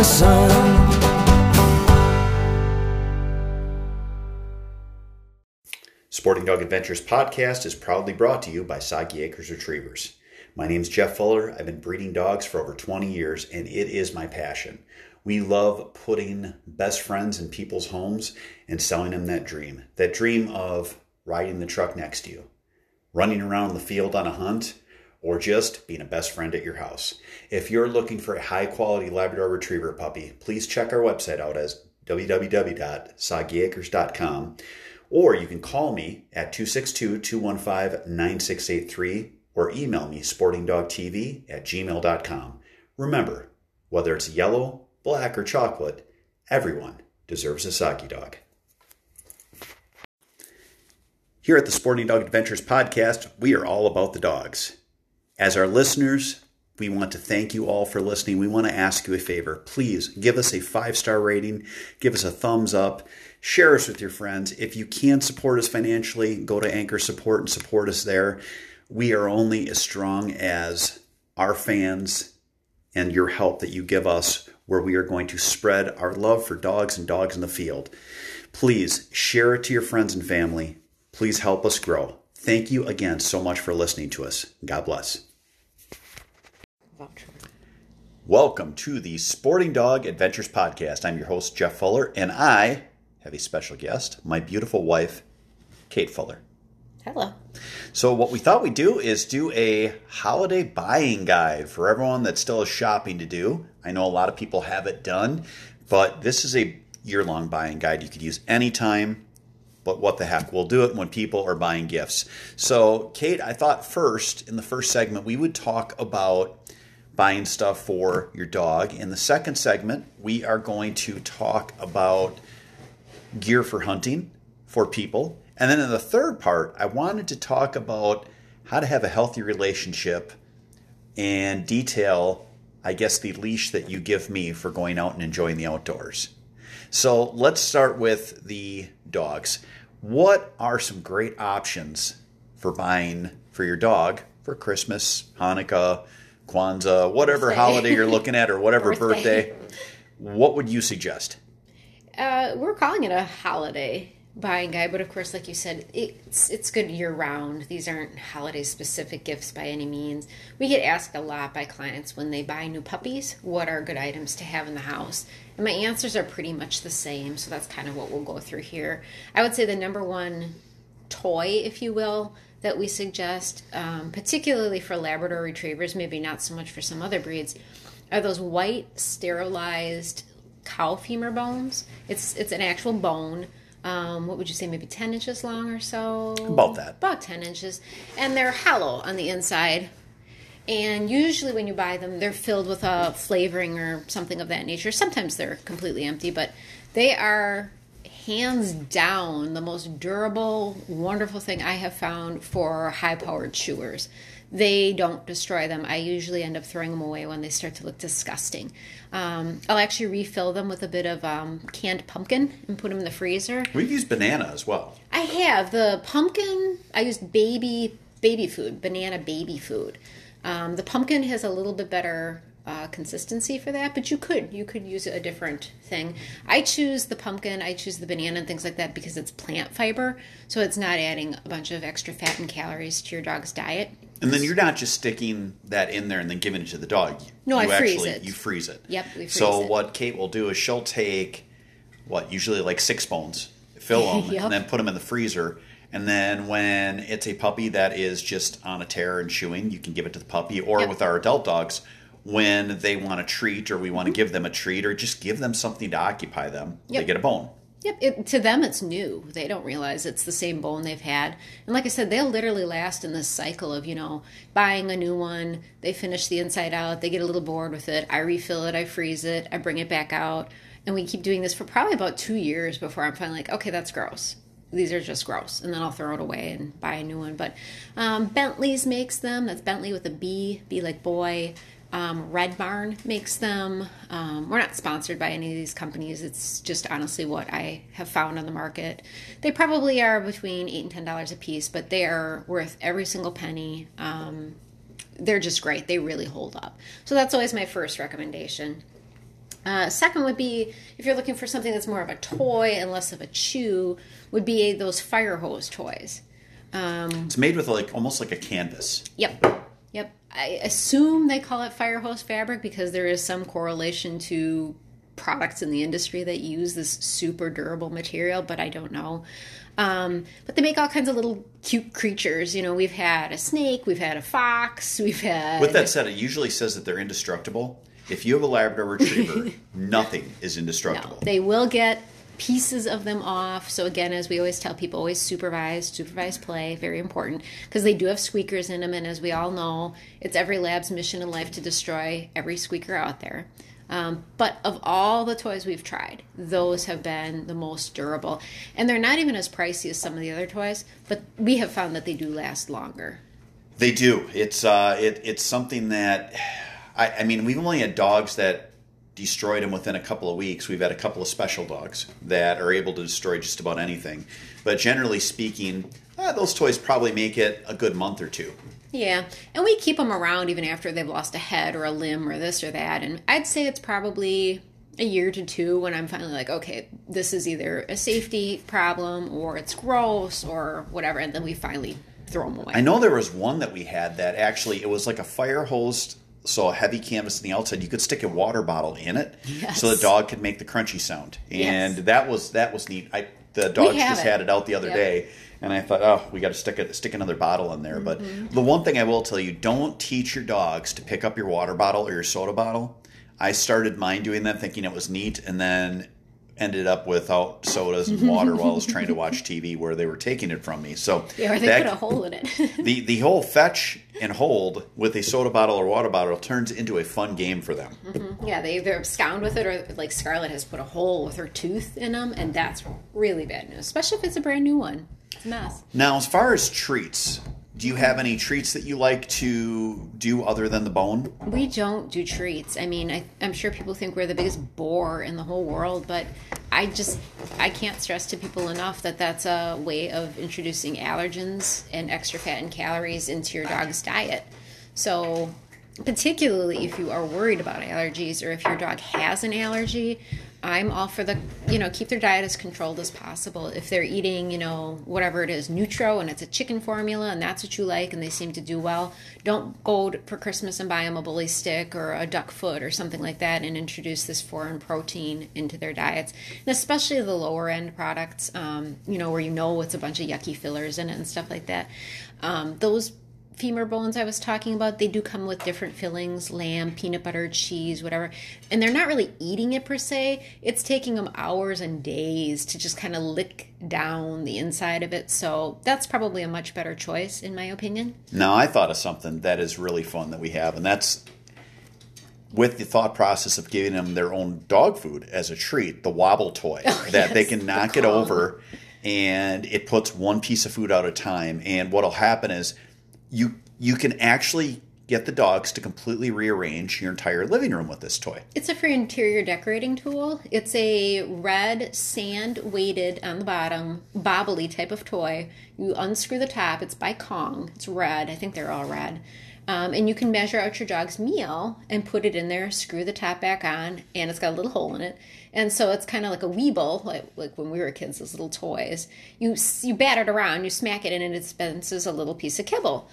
the sun. Sporting Dog Adventures podcast is proudly brought to you by Soggy Acres Retrievers. My name is Jeff Fuller. I've been breeding dogs for over 20 years, and it is my passion. We love putting best friends in people's homes and selling them that dream that dream of riding the truck next to you, running around the field on a hunt, or just being a best friend at your house. If you're looking for a high quality Labrador Retriever puppy, please check our website out as www.soggyacres.com or you can call me at 262 215 9683 or email me sportingdogtv at gmail.com. Remember, whether it's yellow, black, or chocolate, everyone deserves a soggy dog. Here at the Sporting Dog Adventures podcast, we are all about the dogs. As our listeners, we want to thank you all for listening. We want to ask you a favor. Please give us a five star rating, give us a thumbs up, share us with your friends. If you can support us financially, go to Anchor Support and support us there. We are only as strong as our fans and your help that you give us, where we are going to spread our love for dogs and dogs in the field. Please share it to your friends and family. Please help us grow. Thank you again so much for listening to us. God bless. Welcome to the Sporting Dog Adventures Podcast. I'm your host, Jeff Fuller, and I have a special guest, my beautiful wife, Kate Fuller. Hello. So, what we thought we'd do is do a holiday buying guide for everyone that still has shopping to do. I know a lot of people have it done, but this is a year long buying guide you could use anytime. But what the heck, we'll do it when people are buying gifts. So, Kate, I thought first, in the first segment, we would talk about buying stuff for your dog. In the second segment, we are going to talk about gear for hunting for people. And then in the third part, I wanted to talk about how to have a healthy relationship and detail, I guess, the leash that you give me for going out and enjoying the outdoors. So let's start with the dogs. What are some great options for buying for your dog for Christmas, Hanukkah, Kwanzaa, whatever Birthday. holiday you're looking at, or whatever Birthday. birthday? What would you suggest? Uh, we're calling it a holiday buying guide, but of course, like you said, it's it's good year round. These aren't holiday specific gifts by any means. We get asked a lot by clients when they buy new puppies, what are good items to have in the house? And my answers are pretty much the same, so that's kind of what we'll go through here. I would say the number one toy, if you will, that we suggest, um, particularly for Labrador retrievers, maybe not so much for some other breeds, are those white sterilized cow femur bones. It's it's an actual bone. Um, what would you say, maybe ten inches long or so? About that. About ten inches, and they're hollow on the inside. And usually, when you buy them, they're filled with a flavoring or something of that nature. Sometimes they're completely empty, but they are hands down the most durable, wonderful thing I have found for high powered chewers. They don't destroy them. I usually end up throwing them away when they start to look disgusting. Um, I'll actually refill them with a bit of um, canned pumpkin and put them in the freezer. We've used banana as well. I have the pumpkin. I used baby baby food, banana baby food. Um, the pumpkin has a little bit better uh, consistency for that, but you could you could use a different thing. I choose the pumpkin. I choose the banana and things like that because it's plant fiber, so it's not adding a bunch of extra fat and calories to your dog's diet. And then you're not just sticking that in there and then giving it to the dog. No, you I freeze actually, it. You freeze it. Yep, we freeze so it. what Kate will do is she'll take what usually like six bones, fill them, Yep. and then put them in the freezer. And then when it's a puppy that is just on a tear and chewing, you can give it to the puppy. Or Yep. with our adult dogs, when they want a treat or we want to give them a treat or just give them something to occupy them, they get a bone. Yep, it, to them it's new. They don't realize it's the same bone they've had. And like I said, they'll literally last in this cycle of, you know, buying a new one, they finish the inside out, they get a little bored with it, I refill it, I freeze it, I bring it back out. And we keep doing this for probably about two years before I'm finally like, okay, that's gross. These are just gross. And then I'll throw it away and buy a new one. But um, Bentley's makes them. That's Bentley with a B, B like boy. Um, Red Barn makes them. Um, we're not sponsored by any of these companies. It's just honestly what I have found on the market. They probably are between eight and ten dollars a piece, but they are worth every single penny. Um, they're just great. They really hold up. So that's always my first recommendation. Uh, second would be if you're looking for something that's more of a toy and less of a chew, would be those fire hose toys. It's made with like almost like a canvas. Yep. Yep. I assume they call it fire hose fabric because there is some correlation to products in the industry that use this super durable material, but I don't know. Um, but they make all kinds of little cute creatures. You know, we've had a snake, we've had a fox, we've had. With that said, it usually says that they're indestructible. If you have a Labrador Retriever, nothing is No, indestructible. they will get pieces of them off. So again, as we always tell people, always supervise, supervise play, very important because they do have squeakers in them, and as we all know, it's every lab's mission in life to destroy every squeaker out there. Um, but of all the toys we've tried, those have been the most durable, and they're not even as pricey as some of the other toys. But we have found that they do last longer. They do. It's uh, it, it's something that I, I mean, we've only had dogs that destroyed them within a couple of weeks. We've had a couple of special dogs that are able to destroy just about anything. But generally speaking, uh, those toys probably make it a good month or two. Yeah, and we keep them around even after they've lost a head or a limb or this or that. And I'd say it's probably a year to two when I'm finally like, okay, this is either a safety problem or it's gross or whatever. And then we finally throw them away. I know there was one that we had that actually it was like a fire hose, so a heavy canvas on the outside. You could stick a water bottle in it, Yes. so the dog could make the crunchy sound, and Yes. that was that was neat. I the dogs have just it. had it out the other Yep. day, and I thought, oh, we got to stick it stick another bottle in there. Mm-hmm. But the one thing I will tell you, don't teach your dogs to pick up your water bottle or your soda bottle. I started mine doing that, thinking it was neat, and then ended up without sodas and water while I was trying to watch TV where they were taking it from me. So yeah, or they that- put a hole in it. the the whole fetch and hold with a soda bottle or water bottle turns into a fun game for them. Mm-hmm. yeah, they either abscond with it or like Scarlett has put a hole with her tooth in them, and that's really bad news, especially if it's a brand new one. It's a mess. Now, as far as treats, do you have any treats that you like to do other than the bone? We don't do treats. I mean, I, I'm sure people think we're the biggest bore in the whole world, but I just I can't stress to people enough that that's a way of introducing allergens and extra fat and calories into your dog's diet. So, particularly if you are worried about allergies or if your dog has an allergy, I'm all for the you know keep their diet as controlled as possible. If they're eating you know whatever it is Nutro and it's a chicken formula and that's what you like and they seem to do well, don't go to, for Christmas and buy them a bully stick or a duck foot or something like that and introduce this foreign protein into their diets. And especially the lower end products, um, you know where you know it's a bunch of yucky fillers in it and stuff like that. Um, those femur bones I was talking about, they do come with different fillings lamb, peanut butter, cheese, whatever. And they're not really eating it per se. It's taking them hours and days to just kind of lick down the inside of it. So that's probably a much better choice, in my opinion. Now, I thought of something that is really fun that we have, and that's with the thought process of giving them their own dog food as a treat, the wobble toy oh, that they yes, can the knock it over and it puts one piece of food out at a time. And what'll happen is you you can actually get the dogs to completely rearrange your entire living room with this toy. It's a free interior decorating tool. It's a red sand weighted on the bottom, bobbly type of toy. You unscrew the top. It's by Kong. It's red. I think they're all red. Um, and you can measure out your dog's meal and put it in there, screw the top back on, and it's got a little hole in it. And so it's kind of like a Weeble, like, like when we were kids, those little toys. You, you bat it around, you smack it, and it dispenses a little piece of kibble.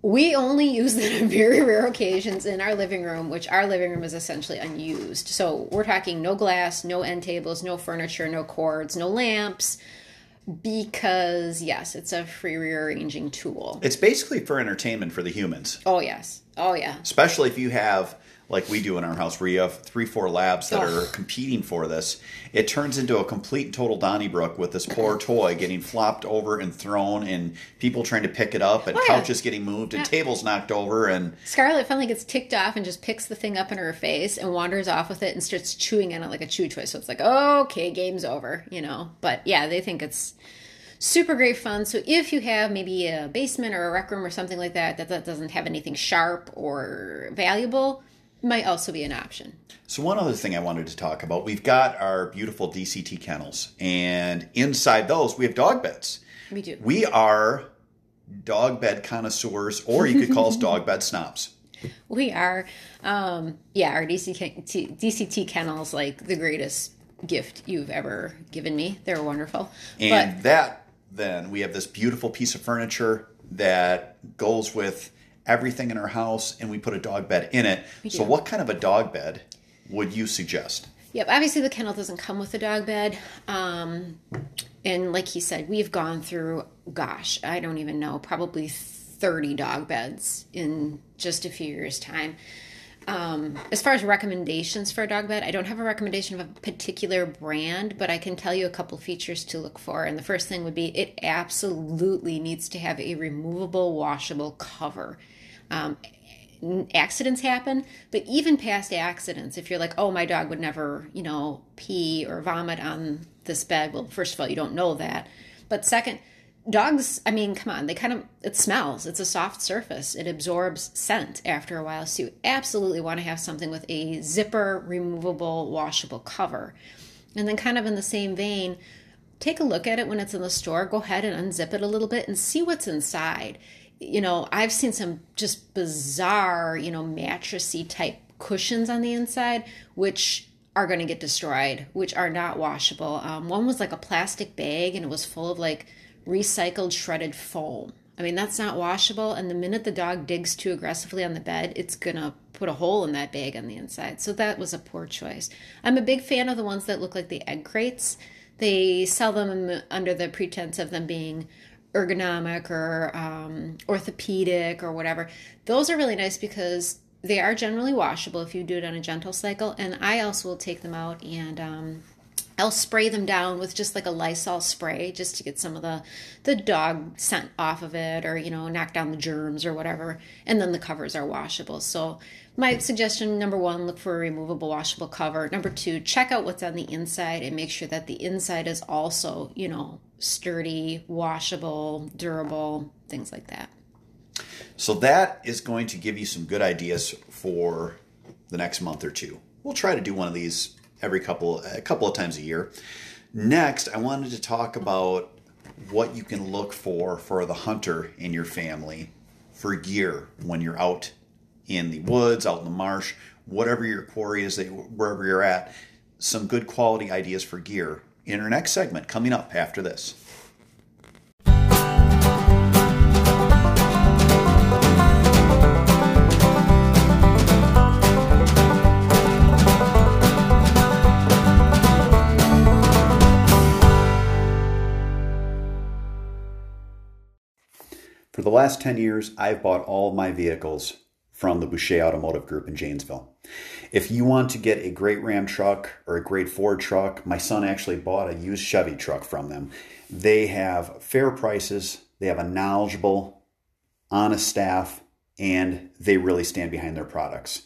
We only use them on very rare occasions in our living room, which our living room is essentially unused. So we're talking no glass, no end tables, no furniture, no cords, no lamps, because yes, it's a free rearranging tool. It's basically for entertainment for the humans. Oh yes, Oh yeah. especially if you have like we do in our house where you have three four labs that Oh. are competing for this it turns into a complete and total donnybrook with this poor toy getting flopped over and thrown and people trying to pick it up and Oh, yeah. couches getting moved and Yeah. tables knocked over and Scarlett finally gets ticked off and just picks the thing up in her face and wanders off with it and starts chewing on it like a chew toy. So it's like, okay, game's over, you know. But yeah, they think it's super great fun. So if you have maybe a basement or a rec room or something like that that, that doesn't have anything sharp or valuable, might also be an option. So one other thing I wanted to talk about, we've got our beautiful DCT kennels, and inside those we have dog beds. We do. We are dog bed connoisseurs, or you could call us dog bed snobs. We are, um, yeah, our DCT, DCT kennels like the greatest gift you've ever given me. They're wonderful. And but that then we have this beautiful piece of furniture that goes with everything in our house, and we put a dog bed in it. So, do. what kind of a dog bed would you suggest? Yep, obviously the kennel doesn't come with a dog bed. Um, and like he said, we've gone through, gosh, I don't even know, probably 30 dog beds in just a few years' time. Um, as far as recommendations for a dog bed, I don't have a recommendation of a particular brand, but I can tell you a couple features to look for. And the first thing would be it absolutely needs to have a removable, washable cover. Um, accidents happen, but even past accidents, if you're like, oh, my dog would never, you know, pee or vomit on this bed, well, first of all, you don't know that. But second, dogs, I mean, come on, they kind of, it smells. It's a soft surface, it absorbs scent after a while. So you absolutely want to have something with a zipper, removable, washable cover. And then, kind of in the same vein, take a look at it when it's in the store. Go ahead and unzip it a little bit and see what's inside. You know, I've seen some just bizarre, you know, mattressy type cushions on the inside, which are going to get destroyed, which are not washable. Um, one was like a plastic bag and it was full of like recycled shredded foam. I mean, that's not washable. And the minute the dog digs too aggressively on the bed, it's going to put a hole in that bag on the inside. So that was a poor choice. I'm a big fan of the ones that look like the egg crates. They sell them under the pretense of them being ergonomic or um, orthopedic or whatever. Those are really nice because they are generally washable if you do it on a gentle cycle. And I also will take them out and um, I'll spray them down with just like a Lysol spray just to get some of the the dog scent off of it or you know knock down the germs or whatever and then the covers are washable. So my suggestion number 1 look for a removable washable cover. Number 2 check out what's on the inside and make sure that the inside is also, you know, sturdy, washable, durable, things like that. So that is going to give you some good ideas for the next month or two. We'll try to do one of these every couple a couple of times a year. Next, I wanted to talk about what you can look for for the hunter in your family for gear when you're out in the woods, out in the marsh, whatever your quarry is, that wherever you're at. Some good quality ideas for gear in our next segment coming up after this. For the last 10 years, I've bought all my vehicles from the Boucher Automotive Group in Janesville. If you want to get a great Ram truck or a great Ford truck, my son actually bought a used Chevy truck from them. They have fair prices, they have a knowledgeable, honest staff, and they really stand behind their products.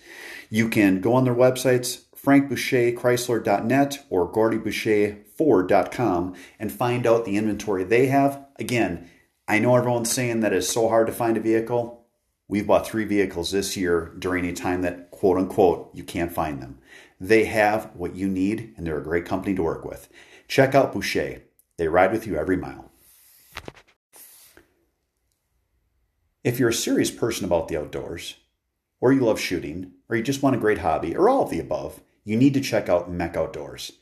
You can go on their websites, frankboucherchrysler.net or gordyboucherford.com, and find out the inventory they have. Again, I know everyone's saying that it's so hard to find a vehicle. We've bought three vehicles this year during a time that, quote unquote, you can't find them. They have what you need, and they're a great company to work with. Check out Boucher. They ride with you every mile. If you're a serious person about the outdoors, or you love shooting, or you just want a great hobby, or all of the above, you need to check out MEC Outdoors.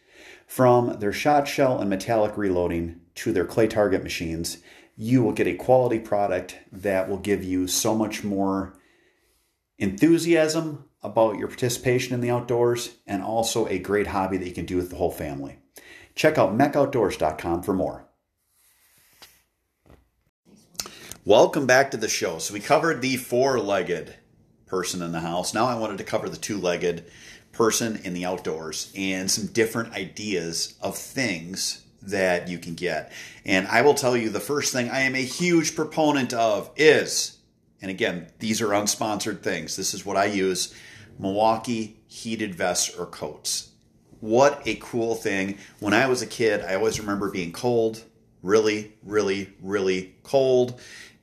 From their shot shell and metallic reloading to their clay target machines, you will get a quality product that will give you so much more enthusiasm about your participation in the outdoors and also a great hobby that you can do with the whole family. Check out mecoutdoors.com for more. Welcome back to the show. So we covered the four-legged person in the house. Now I wanted to cover the two legged person in the outdoors and some different ideas of things that you can get. And I will tell you the first thing I am a huge proponent of is, and again, these are unsponsored things. This is what I use Milwaukee heated vests or coats. What a cool thing. When I was a kid, I always remember being cold, really, really, really cold.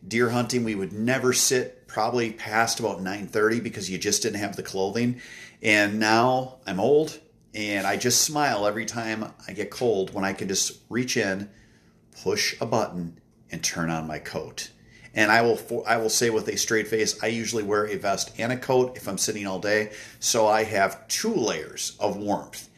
Deer hunting, we would never sit probably past about 9:30 because you just didn't have the clothing. And now I'm old and I just smile every time I get cold when I can just reach in, push a button, and turn on my coat. And I will I will say with a straight face, I usually wear a vest and a coat if I'm sitting all day, so I have two layers of warmth.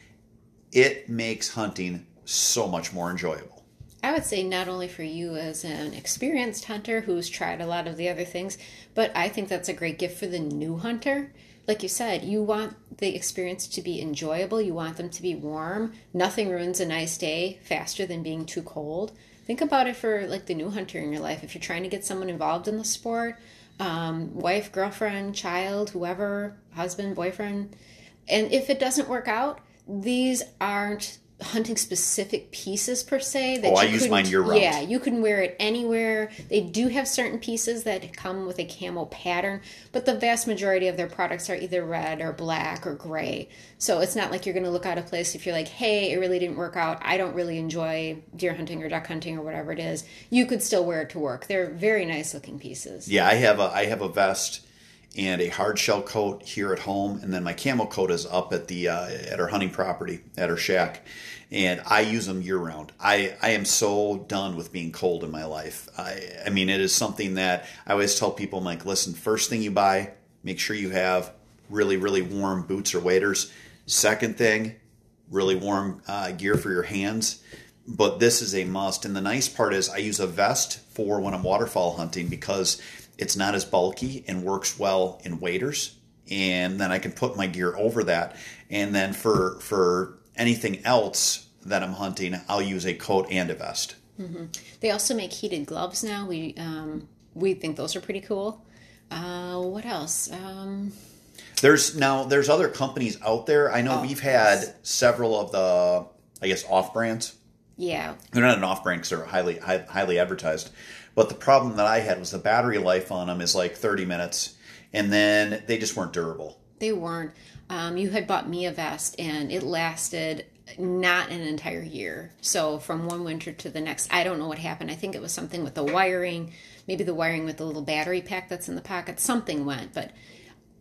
It makes hunting so much more enjoyable. I would say not only for you as an experienced hunter who's tried a lot of the other things, but I think that's a great gift for the new hunter like you said, you want the experience to be enjoyable. You want them to be warm. Nothing ruins a nice day faster than being too cold. Think about it for like the new hunter in your life. If you're trying to get someone involved in the sport, um, wife, girlfriend, child, whoever, husband, boyfriend, and if it doesn't work out, these aren't hunting specific pieces per se. That oh, I use mine year round. Yeah, you can wear it anywhere. They do have certain pieces that come with a camo pattern, but the vast majority of their products are either red or black or gray. So it's not like you're going to look out of place if you're like, hey, it really didn't work out. I don't really enjoy deer hunting or duck hunting or whatever it is. You could still wear it to work. They're very nice looking pieces. Yeah, I have a I have a vest and a hard shell coat here at home, and then my camo coat is up at the uh, at our hunting property at our shack, and I use them year round. I I am so done with being cold in my life. I I mean it is something that I always tell people. I'm like, listen, first thing you buy, make sure you have really really warm boots or waders. Second thing, really warm uh, gear for your hands. But this is a must. And the nice part is I use a vest for when I'm waterfowl hunting because it's not as bulky and works well in waders. And then I can put my gear over that. And then for for anything else that I'm hunting, I'll use a coat and a vest. Mm-hmm. They also make heated gloves now. We um, we think those are pretty cool. Uh, what else? Um, there's now there's other companies out there. I know oh, we've had yes. several of the I guess off brands. Yeah, they're not an off brand because they're highly high, highly advertised. But the problem that I had was the battery life on them is like 30 minutes, and then they just weren't durable. They weren't. Um, you had bought me a vest, and it lasted not an entire year. So from one winter to the next, I don't know what happened. I think it was something with the wiring, maybe the wiring with the little battery pack that's in the pocket. Something went, but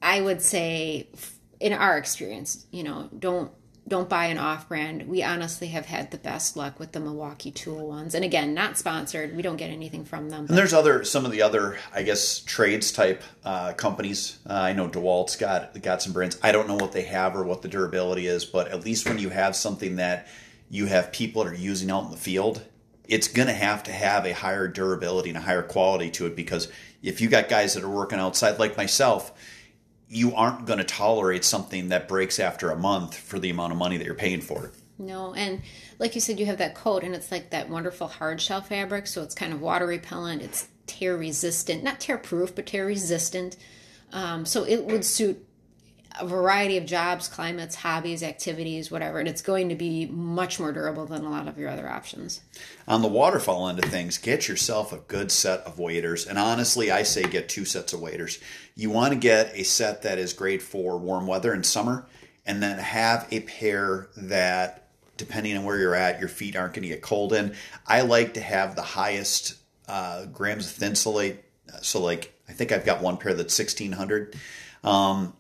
I would say, in our experience, you know, don't don't buy an off brand. We honestly have had the best luck with the Milwaukee Tool ones. And again, not sponsored. We don't get anything from them. But. And there's other some of the other, I guess, trades type uh, companies. Uh, I know DeWalt's got got some brands. I don't know what they have or what the durability is, but at least when you have something that you have people that are using out in the field, it's going to have to have a higher durability and a higher quality to it because if you got guys that are working outside like myself you aren't going to tolerate something that breaks after a month for the amount of money that you're paying for it. No, and like you said, you have that coat, and it's like that wonderful hard shell fabric, so it's kind of water repellent. It's tear resistant, not tear proof, but tear resistant. Um, so it would suit a variety of jobs, climates, hobbies, activities, whatever, and it's going to be much more durable than a lot of your other options. On the waterfowl end of things, get yourself a good set of waders. And honestly, I say get two sets of waders. You want to get a set that is great for warm weather in summer, and then have a pair that, depending on where you're at, your feet aren't going to get cold in. I like to have the highest uh, grams of thinsulate. So, like, I think I've got one pair that's 1600. Um,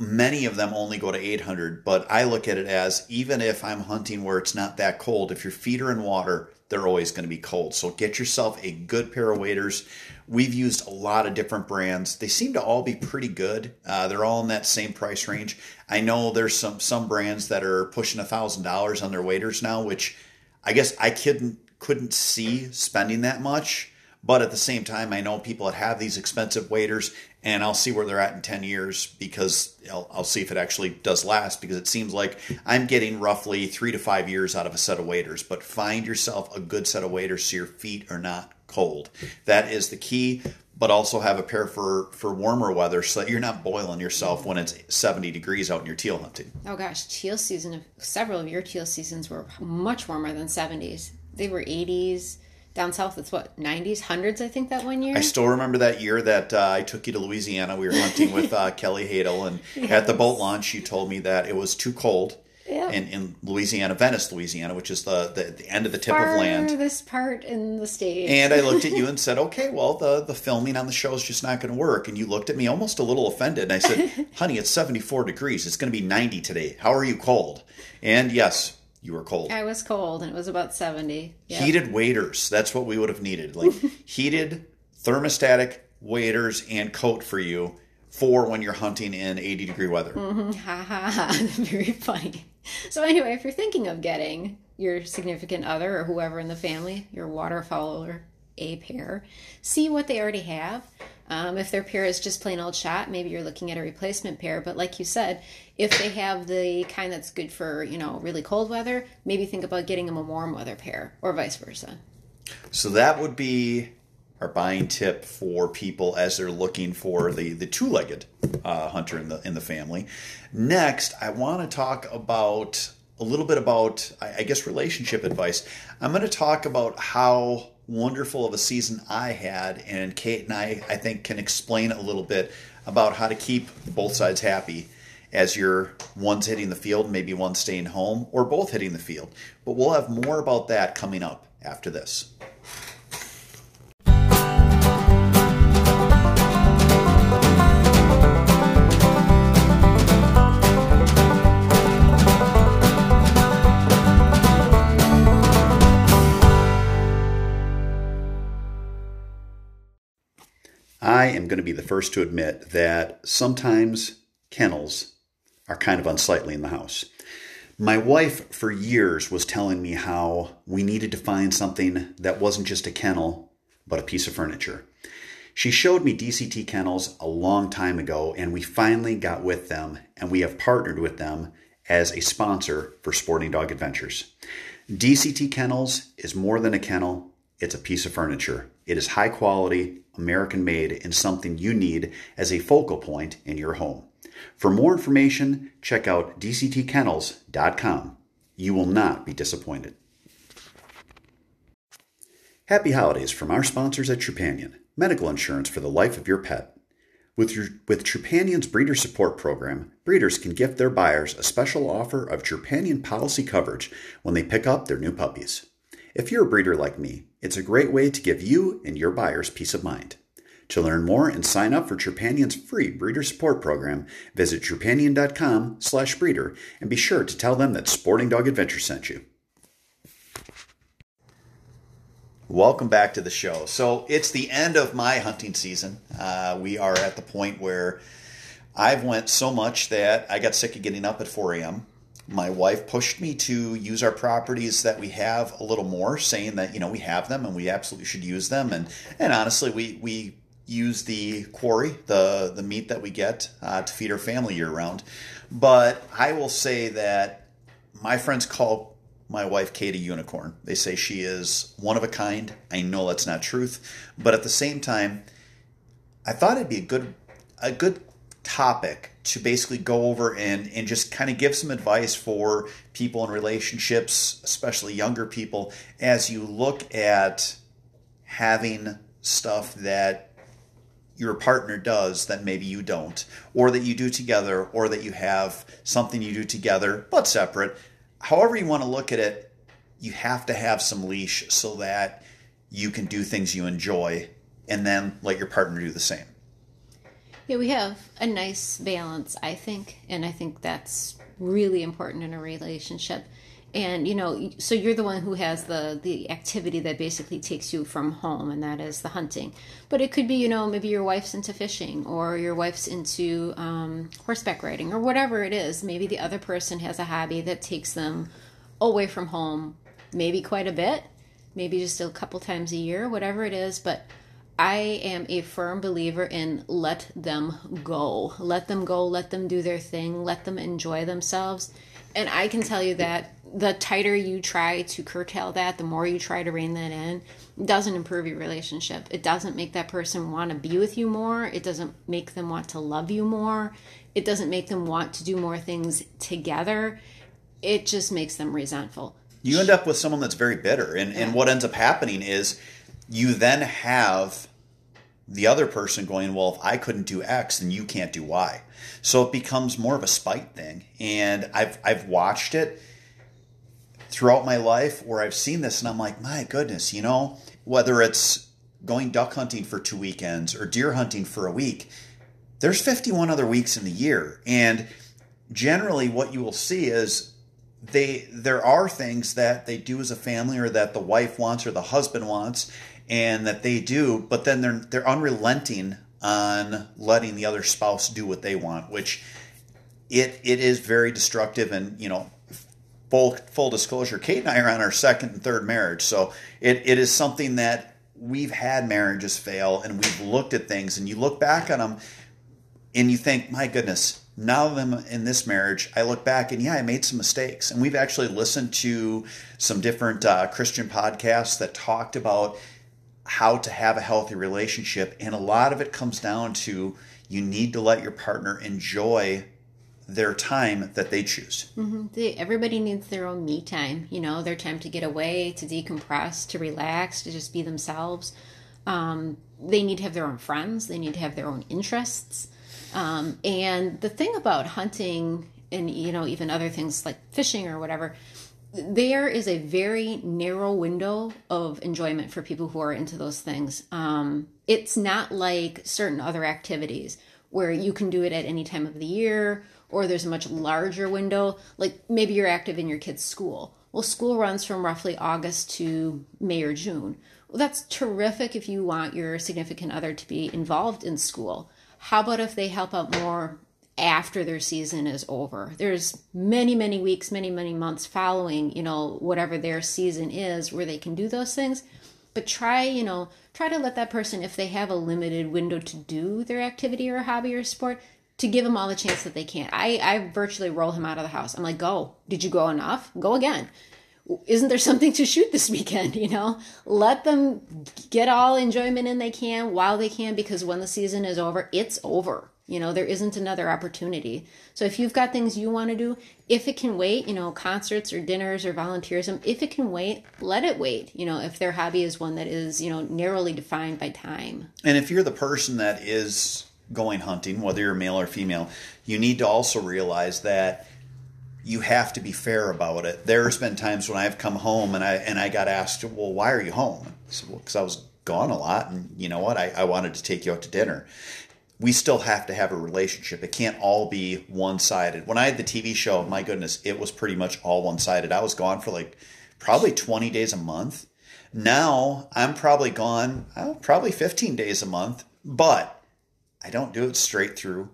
many of them only go to 800 but i look at it as even if i'm hunting where it's not that cold if your feet are in water they're always going to be cold. So get yourself a good pair of waders. We've used a lot of different brands. They seem to all be pretty good. Uh, they're all in that same price range. I know there's some some brands that are pushing a thousand dollars on their waders now which i guess i couldn't couldn't see spending that much but at the same time, I know people that have these expensive waders, and I'll see where they're at in 10 years because I'll, I'll, see if it actually does last because it seems like I'm getting roughly three to five years out of a set of waders. But find yourself a good set of waders so your feet are not cold. That is the key. but also have a pair for for warmer weather so that you're not boiling yourself when it's 70 degrees out in your teal hunting. Oh gosh, teal season. Several of your teal seasons were much warmer than 70s. They were 80s. Down south, it's what 90s, hundreds. I think that one year. I still remember that year that uh, I took you to Louisiana. We were hunting with uh, Kelly Hadel, and at the boat launch, you told me that it was too cold. Yeah. In, in Louisiana, Venice, Louisiana, which is the, the, the end of the tip of land. This part in the state. And I looked at you and said, okay, well, the, the filming on the show is just not going to work. And you looked at me almost a little offended. And I said, honey, it's 74 degrees. It's going to be 90 today. How are you cold? And yes, you were cold. I was cold, and it was about 70. Yep. Heated waders. That's what we would have needed. Like heated thermostatic waders and coat for you for when you're hunting in 80 degree weather. Mm-hmm. Ha ha ha. Very funny. So, anyway, if you're thinking of getting your significant other or whoever in the family, your waterfowler, a pair, see what they already have. Um, if their pair is just plain old shot, maybe you're looking at a replacement pair. But like you said, if they have the kind that's good for you know really cold weather, maybe think about getting them a warm weather pair, or vice versa. So that would be our buying tip for people as they're looking for the, the two-legged uh, hunter in the in the family. Next, I want to talk about a little bit about I, I guess relationship advice. I'm going to talk about how wonderful of a season I had, and Kate and I I think can explain a little bit about how to keep both sides happy as you're one's hitting the field, maybe one staying home, or both hitting the field. But we'll have more about that coming up after this. I am going to be the first to admit that sometimes kennels are kind of unsightly in the house. My wife, for years, was telling me how we needed to find something that wasn't just a kennel, but a piece of furniture. She showed me DCT kennels a long time ago, and we finally got with them, and we have partnered with them as a sponsor for Sporting Dog Adventures. DCT Kennels is more than a kennel, it's a piece of furniture. It is high quality, American made, and something you need as a focal point in your home. For more information, check out dctkennels.com. You will not be disappointed. Happy holidays from our sponsors at Trupanion, medical insurance for the life of your pet. With, your, with Trupanion's breeder support program, breeders can gift their buyers a special offer of Trupanion policy coverage when they pick up their new puppies. If you're a breeder like me, it's a great way to give you and your buyers peace of mind. To learn more and sign up for Trupanion's free breeder support program, visit trupanion.com slash breeder and be sure to tell them that Sporting Dog Adventure sent you. Welcome back to the show. So it's the end of my hunting season. Uh, we are at the point where I've went so much that I got sick of getting up at 4 a.m. My wife pushed me to use our properties that we have a little more, saying that you know we have them and we absolutely should use them. And and honestly, we we use the quarry, the the meat that we get uh, to feed our family year round. But I will say that my friends call my wife Kate a unicorn. They say she is one of a kind. I know that's not truth, but at the same time, I thought it'd be a good a good topic to basically go over and and just kind of give some advice for people in relationships, especially younger people, as you look at having stuff that your partner does that maybe you don't, or that you do together, or that you have something you do together but separate. However, you want to look at it, you have to have some leash so that you can do things you enjoy and then let your partner do the same. Yeah, we have a nice balance, I think, and I think that's really important in a relationship. And you know, so you're the one who has the the activity that basically takes you from home, and that is the hunting. But it could be, you know, maybe your wife's into fishing, or your wife's into um, horseback riding, or whatever it is. Maybe the other person has a hobby that takes them away from home, maybe quite a bit, maybe just a couple times a year, whatever it is. But I am a firm believer in let them go. Let them go, let them do their thing, let them enjoy themselves. And I can tell you that the tighter you try to curtail that, the more you try to rein that in, it doesn't improve your relationship. It doesn't make that person want to be with you more. It doesn't make them want to love you more. It doesn't make them want to do more things together. It just makes them resentful. You end up with someone that's very bitter. And, and what ends up happening is you then have the other person going, Well, if I couldn't do X, then you can't do Y. So it becomes more of a spite thing. And I've, I've watched it throughout my life where I've seen this and I'm like, My goodness, you know, whether it's going duck hunting for two weekends or deer hunting for a week, there's 51 other weeks in the year. And generally, what you will see is they there are things that they do as a family or that the wife wants or the husband wants and that they do but then they're they're unrelenting on letting the other spouse do what they want which it it is very destructive and you know full full disclosure Kate and I are on our second and third marriage so it, it is something that we've had marriages fail and we've looked at things and you look back on them and you think my goodness now that I'm in this marriage, I look back and yeah, I made some mistakes. And we've actually listened to some different uh, Christian podcasts that talked about how to have a healthy relationship. And a lot of it comes down to you need to let your partner enjoy their time that they choose. Mm-hmm. Everybody needs their own me time, you know, their time to get away, to decompress, to relax, to just be themselves. Um, they need to have their own friends, they need to have their own interests. Um, and the thing about hunting and you know even other things like fishing or whatever, there is a very narrow window of enjoyment for people who are into those things. Um, it's not like certain other activities where you can do it at any time of the year or there's a much larger window. Like maybe you're active in your kid's school. Well, school runs from roughly August to May or June. Well, that's terrific if you want your significant other to be involved in school. How about if they help out more after their season is over? There's many, many weeks, many, many months following, you know, whatever their season is where they can do those things. But try, you know, try to let that person, if they have a limited window to do their activity or hobby or sport, to give them all the chance that they can. I, I virtually roll him out of the house. I'm like, go. Did you go enough? Go again isn't there something to shoot this weekend you know let them get all enjoyment in they can while they can because when the season is over it's over you know there isn't another opportunity so if you've got things you want to do if it can wait you know concerts or dinners or volunteerism if it can wait let it wait you know if their hobby is one that is you know narrowly defined by time and if you're the person that is going hunting whether you're male or female you need to also realize that you have to be fair about it. There's been times when I've come home and I and I got asked, "Well, why are you home?" I "Well, because I was gone a lot, and you know what? I, I wanted to take you out to dinner." We still have to have a relationship. It can't all be one sided. When I had the TV show, my goodness, it was pretty much all one sided. I was gone for like probably 20 days a month. Now I'm probably gone, oh, probably 15 days a month, but I don't do it straight through.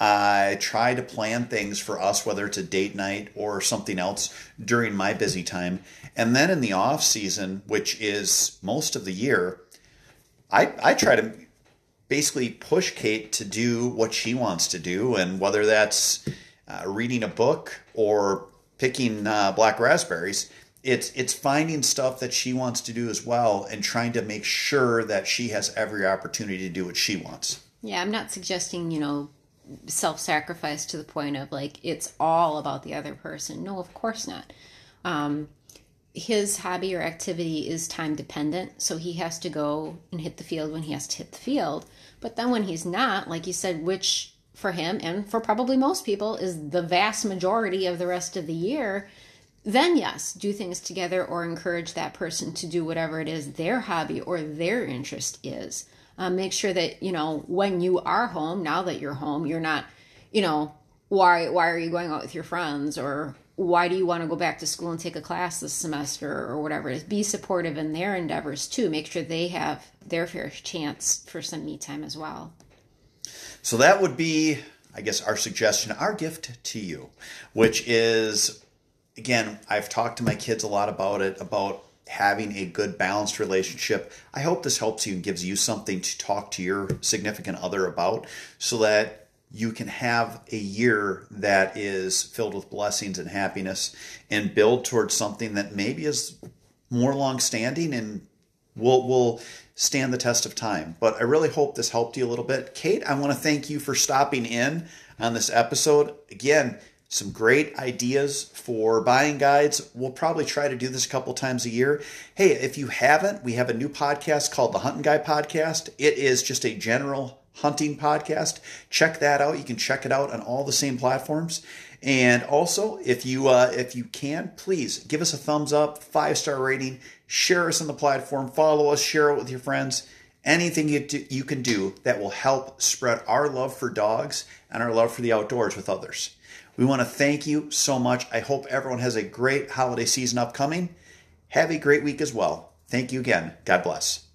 I try to plan things for us, whether it's a date night or something else during my busy time. And then in the off season, which is most of the year, I, I try to basically push Kate to do what she wants to do. And whether that's uh, reading a book or picking uh, black raspberries, it's it's finding stuff that she wants to do as well and trying to make sure that she has every opportunity to do what she wants. Yeah, I'm not suggesting, you know, self sacrifice to the point of like it's all about the other person. No, of course not. Um, his hobby or activity is time dependent, so he has to go and hit the field when he has to hit the field. But then when he's not, like you said, which for him and for probably most people is the vast majority of the rest of the year, then yes, do things together or encourage that person to do whatever it is their hobby or their interest is. Um, make sure that you know when you are home. Now that you're home, you're not, you know, why why are you going out with your friends or why do you want to go back to school and take a class this semester or whatever it is? Be supportive in their endeavors too. Make sure they have their fair chance for some me time as well. So that would be i guess our suggestion our gift to you which is again i've talked to my kids a lot about it about having a good balanced relationship. I hope this helps you and gives you something to talk to your significant other about so that you can have a year that is filled with blessings and happiness and build towards something that maybe is more long standing and will will stand the test of time. But I really hope this helped you a little bit. Kate, I want to thank you for stopping in on this episode. Again, some great ideas for buying guides. We'll probably try to do this a couple times a year. Hey, if you haven't, we have a new podcast called the Hunting Guy Podcast. It is just a general hunting podcast. Check that out. You can check it out on all the same platforms. And also, if you uh, if you can, please give us a thumbs up, five star rating, share us on the platform, follow us, share it with your friends. Anything you, do, you can do that will help spread our love for dogs and our love for the outdoors with others. We want to thank you so much. I hope everyone has a great holiday season upcoming. Have a great week as well. Thank you again. God bless.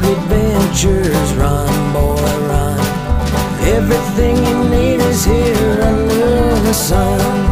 wild adventures. Run, boy, run. Everything you need is here under the sun.